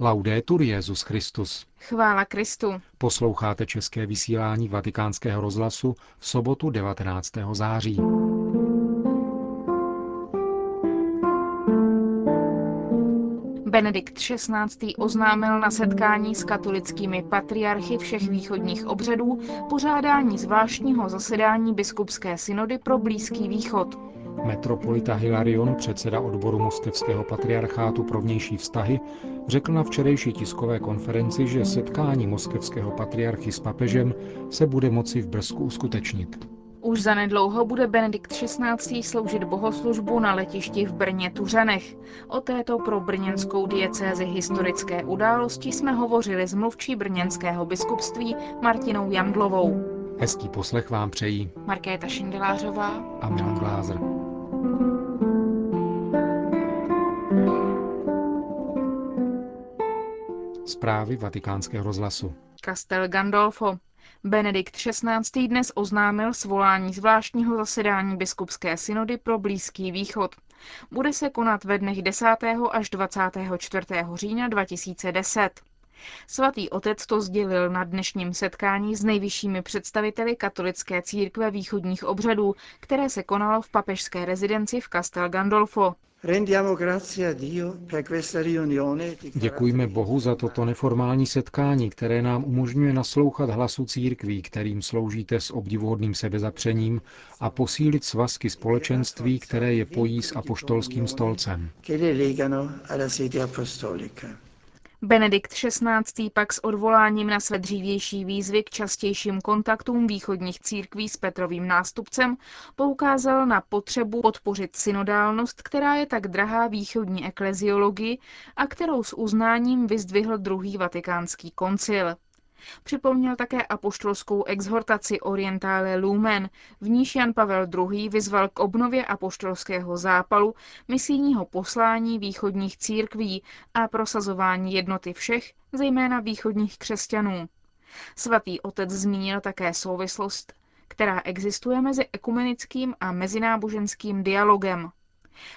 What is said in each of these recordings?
Laudetur Jezus Christus. Chvála Kristu. Posloucháte české vysílání Vatikánského rozhlasu v sobotu 19. září. Benedikt XVI. oznámil na setkání s katolickými patriarchy všech východních obřadů pořádání zvláštního zasedání biskupské synody pro Blízký východ. Metropolita Hilarion, předseda odboru Moskevského patriarchátu pro vnější vztahy, řekl na včerejší tiskové konferenci, že setkání moskevského patriarchy s papežem se bude moci v Brzku uskutečnit. Už zanedlouho bude Benedikt XVI. sloužit bohoslužbu na letišti v Brně Tuřanech. O této pro brněnskou diecézi historické události jsme hovořili s mluvčí brněnského biskupství Martinou Jandlovou. Hezký poslech vám přejí Markéta Šindelářová a Milan Glázer. Zprávy vatikánského rozhlasu. Castel Gandolfo. Benedikt XVI. dnes oznámil svolání zvláštního zasedání biskupské synody pro Blízký východ. Bude se konat ve dnech 10. až 24. října 2010. Svatý otec to sdělil na dnešním setkání s nejvyššími představiteli katolické církve východních obřadů, které se konalo v papežské rezidenci v Castel Gandolfo. Děkujeme Bohu za toto neformální setkání, které nám umožňuje naslouchat hlasu církví, kterým sloužíte s obdivuhodným sebezapřením a posílit svazky společenství, které je pojí s apoštolským stolcem. Benedikt XVI. pak s odvoláním na své dřívější výzvy k častějším kontaktům východních církví s Petrovým nástupcem poukázal na potřebu podpořit synodálnost, která je tak drahá východní ekleziologii a kterou s uznáním vyzdvihl druhý vatikánský koncil. Připomněl také apoštolskou exhortaci Orientale Lumen, v níž Jan Pavel II. vyzval k obnově apoštolského zápalu, misijního poslání východních církví a prosazování jednoty všech, zejména východních křesťanů. Svatý otec zmínil také souvislost, která existuje mezi ekumenickým a mezináboženským dialogem.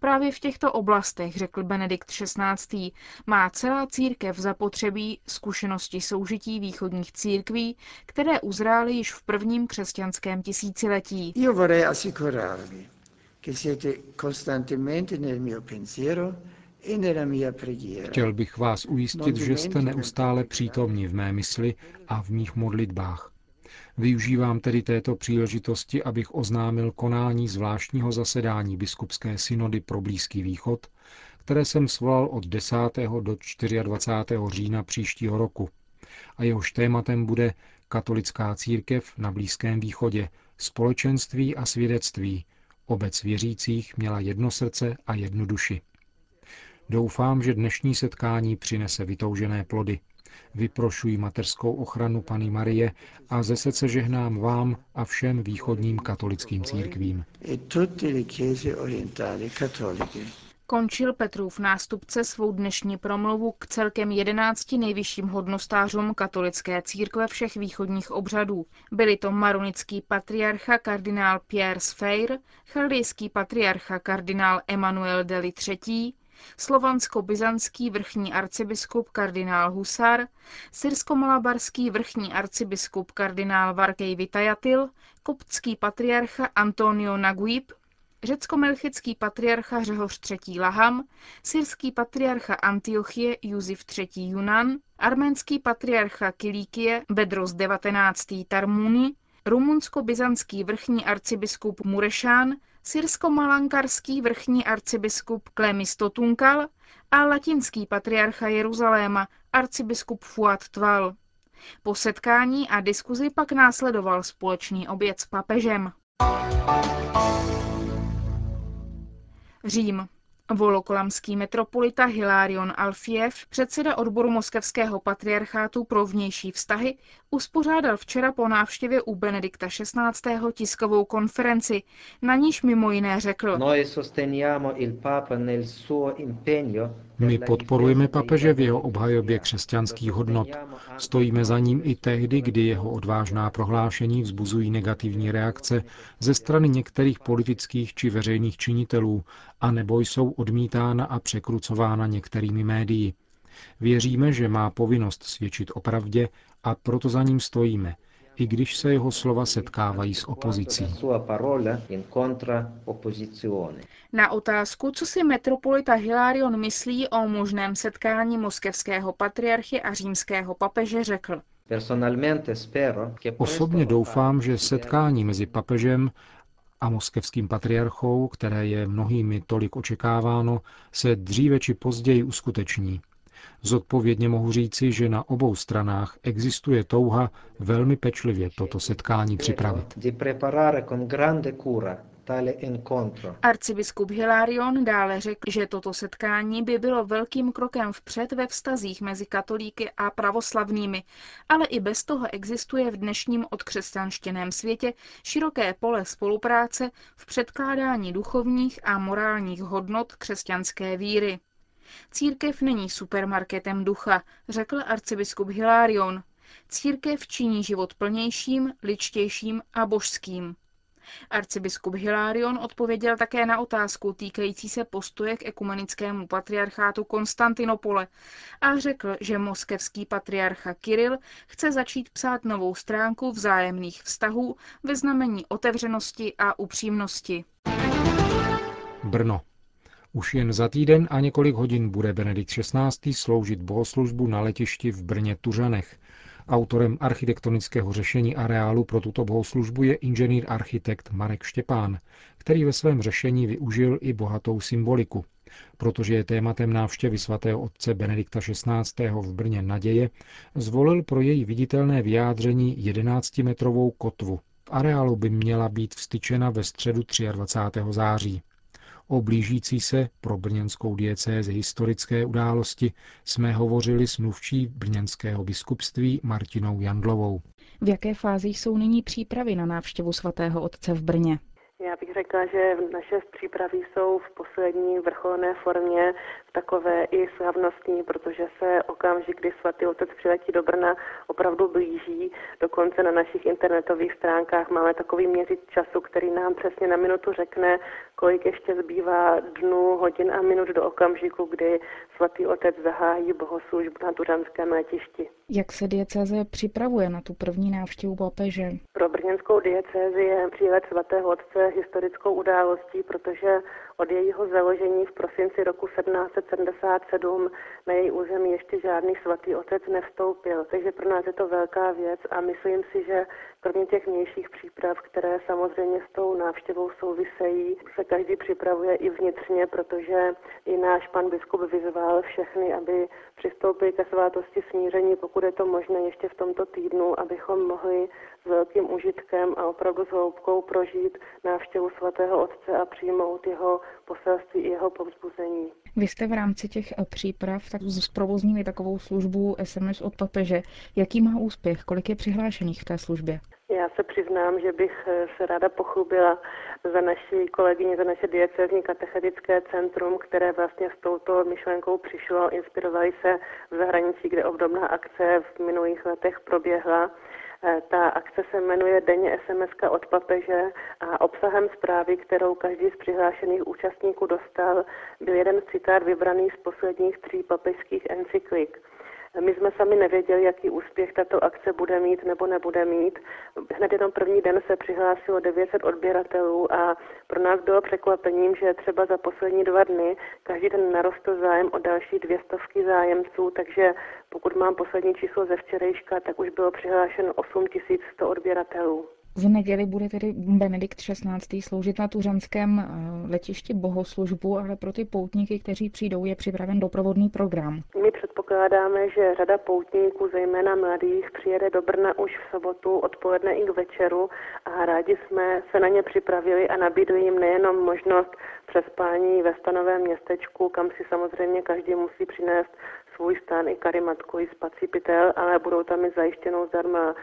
Právě v těchto oblastech, řekl Benedikt XVI., má celá církev zapotřebí zkušenosti soužití východních církví, které uzrály již v prvním křesťanském tisíciletí. E Chtěl bych vás ujistit, že jste neustále přítomni v mé mysli a v mých modlitbách. Využívám tedy této příležitosti, abych oznámil konání zvláštního zasedání biskupské synody pro Blízký východ, které jsem svolal od 10. do 24. října příštího roku. A jehož tématem bude katolická církev na Blízkém východě, společenství a svědectví. Obec věřících měla jedno srdce a jednu duši. Doufám, že dnešní setkání přinese vytoužené plody vyprošuji mateřskou ochranu Pany Marie a ze srdce žehnám vám a všem východním katolickým církvím. Končil Petrův nástupce svou dnešní promluvu k celkem jedenácti nejvyšším hodnostářům katolické církve všech východních obřadů. Byli to maronický patriarcha kardinál Pierre Sfeir, chaldejský patriarcha kardinál Emmanuel Deli III., slovansko-byzantský vrchní arcibiskup kardinál Husar, syrsko-malabarský vrchní arcibiskup kardinál Varkej Vitajatil, koptský patriarcha Antonio Naguib, řecko-melchický patriarcha Řehoř III. Laham, syrský patriarcha Antiochie Juzif III. Junan, arménský patriarcha Kilíkie Bedros XIX. Tarmuni, rumunsko-byzantský vrchní arcibiskup Murešán, syrsko-malankarský vrchní arcibiskup Klemis Totunkal a latinský patriarcha Jeruzaléma arcibiskup Fuad Tval. Po setkání a diskuzi pak následoval společný oběd s papežem. Řím. Volokolamský metropolita Hilarion Alfiev, předseda odboru Moskevského patriarchátu pro vnější vztahy, uspořádal včera po návštěvě u Benedikta XVI. tiskovou konferenci, na níž mimo jiné řekl My podporujeme papeže v jeho obhajobě křesťanských hodnot. Stojíme za ním i tehdy, kdy jeho odvážná prohlášení vzbuzují negativní reakce ze strany některých politických či veřejných činitelů, a nebo jsou odmítána a překrucována některými médii. Věříme, že má povinnost svědčit o pravdě a proto za ním stojíme, i když se jeho slova setkávají s opozicí. Na otázku, co si metropolita Hilarion myslí o možném setkání moskevského patriarchy a římského papeže, řekl. Osobně doufám, že setkání mezi papežem a moskevským patriarchou, které je mnohými tolik očekáváno, se dříve či později uskuteční. Zodpovědně mohu říci, že na obou stranách existuje touha velmi pečlivě toto setkání připravit. Arcibiskup Hilarion dále řekl, že toto setkání by bylo velkým krokem vpřed ve vztazích mezi katolíky a pravoslavnými, ale i bez toho existuje v dnešním odkřesťanštěném světě široké pole spolupráce v předkládání duchovních a morálních hodnot křesťanské víry. Církev není supermarketem ducha, řekl arcibiskup Hilarion. Církev činí život plnějším, ličtějším a božským. Arcibiskup Hilarion odpověděl také na otázku týkající se postoje k ekumenickému patriarchátu Konstantinopole a řekl, že moskevský patriarcha Kiril chce začít psát novou stránku vzájemných vztahů ve znamení otevřenosti a upřímnosti. Brno. Už jen za týden a několik hodin bude Benedikt XVI. sloužit bohoslužbu na letišti v Brně Tuřanech. Autorem architektonického řešení areálu pro tuto bohoslužbu je inženýr architekt Marek Štěpán, který ve svém řešení využil i bohatou symboliku. Protože je tématem návštěvy svatého otce Benedikta XVI. v Brně naděje, zvolil pro její viditelné vyjádření 11-metrovou kotvu. V areálu by měla být vstyčena ve středu 23. září. O blížící se pro brněnskou diecézi historické události jsme hovořili s mluvčí brněnského biskupství Martinou Jandlovou. V jaké fázi jsou nyní přípravy na návštěvu svatého otce v Brně? Já bych řekla, že naše přípravy jsou v poslední vrcholné formě, takové i slavnostní, protože se okamžik, kdy svatý otec přiletí do Brna, opravdu blíží. Dokonce na našich internetových stránkách máme takový měřit času, který nám přesně na minutu řekne, kolik ještě zbývá dnů, hodin a minut do okamžiku, kdy svatý otec zahájí bohoslužbu na Tuřanském letišti. Jak se diecéze připravuje na tu první návštěvu papeže? Pro brněnskou diecézi je přílet svatého otce historickou událostí, protože od jejího založení v prosinci roku 1777 na její území ještě žádný svatý otec nevstoupil. Takže pro nás je to velká věc a myslím si, že kromě těch vnějších příprav, které samozřejmě s tou návštěvou souvisejí, se každý připravuje i vnitřně, protože i náš pan biskup vyzval všechny, aby přistoupili ke svátosti smíření, pokud je to možné ještě v tomto týdnu, abychom mohli s velkým užitkem a opravdu s hloubkou prožít návštěvu svatého otce a přijmout jeho poselství i jeho povzbuzení. Vy jste v rámci těch eh, příprav tak zprovoznili takovou službu SMS od papeže. Jaký má úspěch? Kolik je přihlášených v té službě? Já se přiznám, že bych eh, se ráda pochlubila za naší kolegyně, za naše diecezní katechetické centrum, které vlastně s touto myšlenkou přišlo. Inspirovali se v zahraničí, kde obdobná akce v minulých letech proběhla. Eh, ta akce se jmenuje Denně SMS od papeže a obsahem zprávy, kterou každý z přihlášených účastníků dostal, byl jeden citát vybraný z posledních tří papežských encyklik. My jsme sami nevěděli, jaký úspěch tato akce bude mít nebo nebude mít. Hned jenom první den se přihlásilo 900 odběratelů a pro nás bylo překvapením, že třeba za poslední dva dny každý den narostl zájem o další dvě stovky zájemců, takže pokud mám poslední číslo ze včerejška, tak už bylo přihlášeno 8100 odběratelů. V neděli bude tedy Benedikt XVI. sloužit na tuřanském eh, letišti bohoslužbu, ale pro ty poutníky, kteří přijdou, je připraven doprovodný program. My předpokládáme, že řada poutníků, zejména mladých, přijede do Brna už v sobotu odpoledne i k večeru a rádi jsme se na ně připravili a nabídli jim nejenom možnost přespání ve stanovém městečku, kam si samozřejmě každý musí přinést svůj stan i karimatku, i spací pytel, ale budou tam i zajištěnou zdarma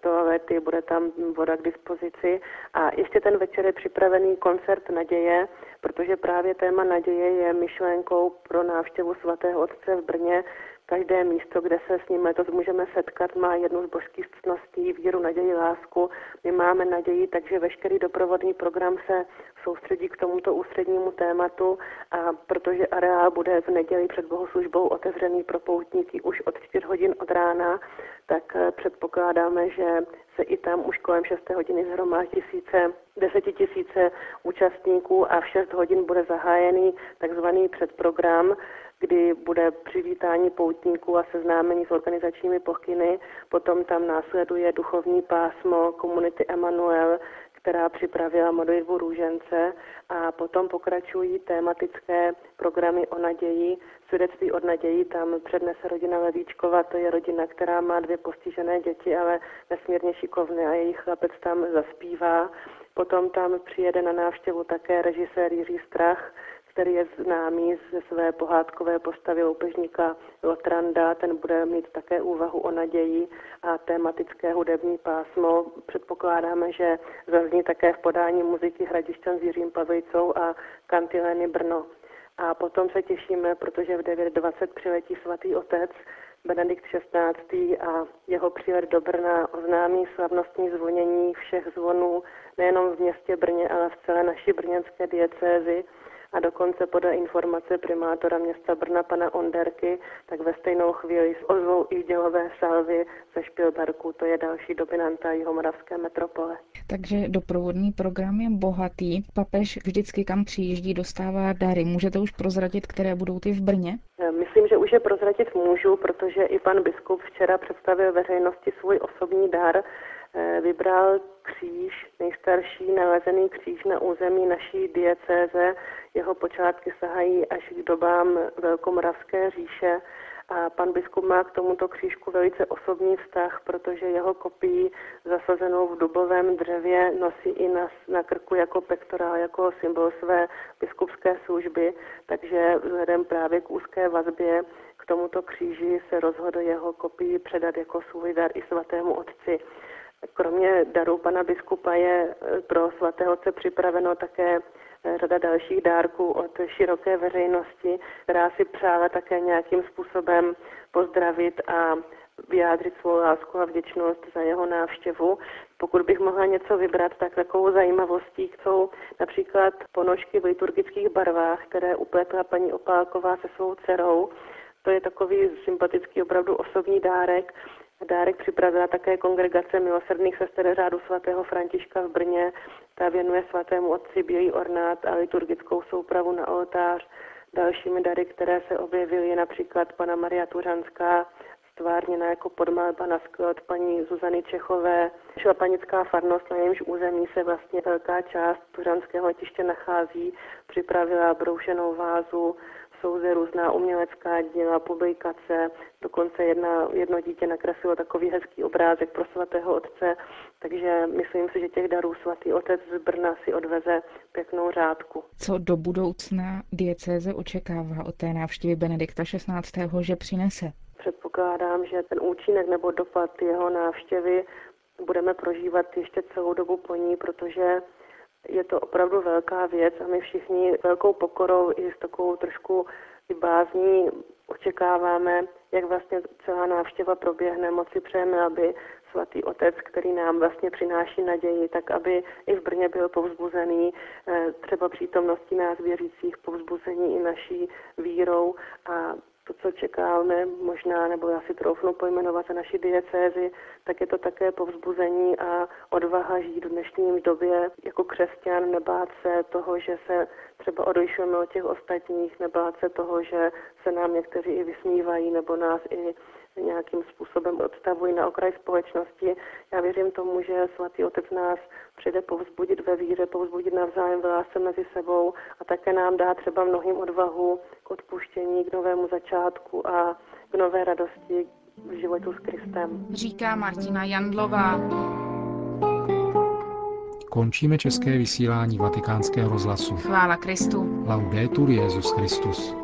toalety, bude tam voda k dispozici. A ještě ten večer je připravený koncert naděje, protože právě téma naděje je myšlenkou pro návštěvu svatého otce v Brně, Každé místo, kde se s ním letos můžeme setkat, má jednu z božských ctností, víru, naději, lásku. My máme naději, takže veškerý doprovodný program se soustředí k tomuto ústřednímu tématu a protože areál bude v neděli před bohoslužbou otevřený pro poutníky už od 4 hodin od rána, tak eh, předpokládáme, že se i tam už kolem 6 hodiny zhromáždí tisíce, desetitisíce účastníků a v 6 hodin bude zahájený takzvaný předprogram, kdy bude přivítání poutníků a seznámení s organizačními pokyny. Potom tam následuje duchovní pásmo komunity Emanuel, která připravila modlitbu růžence a potom pokračují tématické programy o naději. Svědectví od naději tam přednese rodina Levíčkova, to je rodina, která má dvě postižené děti, ale nesmírně šikovné a jejich chlapec tam zaspívá. Potom tam přijede na návštěvu také režisér Jiří Strach, který je známý ze své pohádkové postavy loupežníka Lotranda. Ten bude mít také úvahu o naději a tematické hudební pásmo. Předpokládáme, že zazní také v podání muziky Hradišťan s Jiřím Pavejcou a Kantileny Brno. A potom se těšíme, protože v 9.20 přiletí svatý otec Benedikt XVI. a jeho přílet do Brna oznámí slavnostní zvonění všech zvonů nejenom v městě Brně, ale v celé naší brněnské diecézi a dokonce podle informace primátora města Brna pana Onderky, tak ve stejnou chvíli ozvou i dělové salvy ze Špilberku, to je další dominanta jihomoravské metropole. Takže doprovodný program je bohatý. Papež vždycky kam přijíždí, dostává dary. Můžete už prozradit, které budou ty v Brně? E, myslím, že už je prozradit můžu, protože i pan biskup včera představil veřejnosti svůj osobní dar. E, vybral kříž, nejstarší nalezený kříž na území naší diecéze. Jeho počátky sahají až k dobám Velkomoravské říše a pan biskup má k tomuto křížku velice osobní vztah, protože jeho kopii zasazenou v dubovém dřevě nosí i na, na krku jako pektorál, jako symbol své biskupské služby, takže vzhledem právě k úzké vazbě k tomuto kříži se rozhodl jeho kopii předat jako svůj dar i svatému otci. Kromě darů pana biskupa je eh, pro svatého otce připraveno také eh, řada dalších dárků od široké veřejnosti, která si přála také nějakým způsobem pozdravit a vyjádřit svou lásku a vděčnost za jeho návštěvu. Pokud bych mohla něco vybrat, tak takovou zajímavostí jsou například ponožky v liturgických barvách, které upletla paní Opálková se svou dcerou. To je takový sympatický, opravdu osobní dárek Dárek připravila také kongregace milosrdných sester řádu svatého Františka v Brně. Ta věnuje svatému otci bílý ornát a liturgickou soupravu na oltář. Dalšími dary, které se objevily, je například pana Maria Tuřanská, stvárněna jako podmalba na sklo od paní Zuzany Čechové. Šlapanická farnost, na jejímž území se vlastně velká část tuřanského letiště nachází, připravila broušenou vázu jsou zde různá umělecká díla, publikace, dokonce jedna, jedno dítě nakreslilo takový hezký obrázek pro svatého otce, takže myslím si, že těch darů svatý otec z Brna si odveze pěknou řádku. Co do budoucna diecéze očekává od té návštěvy Benedikta XVI., že přinese? Předpokládám, že ten účinek nebo dopad jeho návštěvy budeme prožívat ještě celou dobu po ní, protože je to opravdu velká věc a my všichni velkou pokorou i s takovou trošku bázní očekáváme, jak vlastně celá návštěva proběhne. Moc si přejeme, aby svatý otec, který nám vlastně přináší naději, tak aby i v Brně byl povzbuzený eh, třeba přítomností nás věřících, povzbuzení i naší vírou a to, co čekáme, možná, nebo já si troufnu pojmenovat za naši diecézi, tak je to také povzbuzení a odvaha žít v dnešním době jako křesťan, nebát se toho, že se třeba odlišujeme od těch ostatních, nebát se toho, že se nám někteří i vysmívají, nebo nás i nějakým způsobem odstavují na okraj společnosti. Já věřím tomu, že svatý otec nás přijde povzbudit ve víře, povzbudit navzájem v lásce mezi sebou a také nám dá třeba mnohým odvahu k odpuštění, k novému začátku a k nové radosti v životu s Kristem. Říká Martina Jandlová. Končíme české vysílání vatikánského rozhlasu. Chvála Kristu. Laudetur Jezus Christus.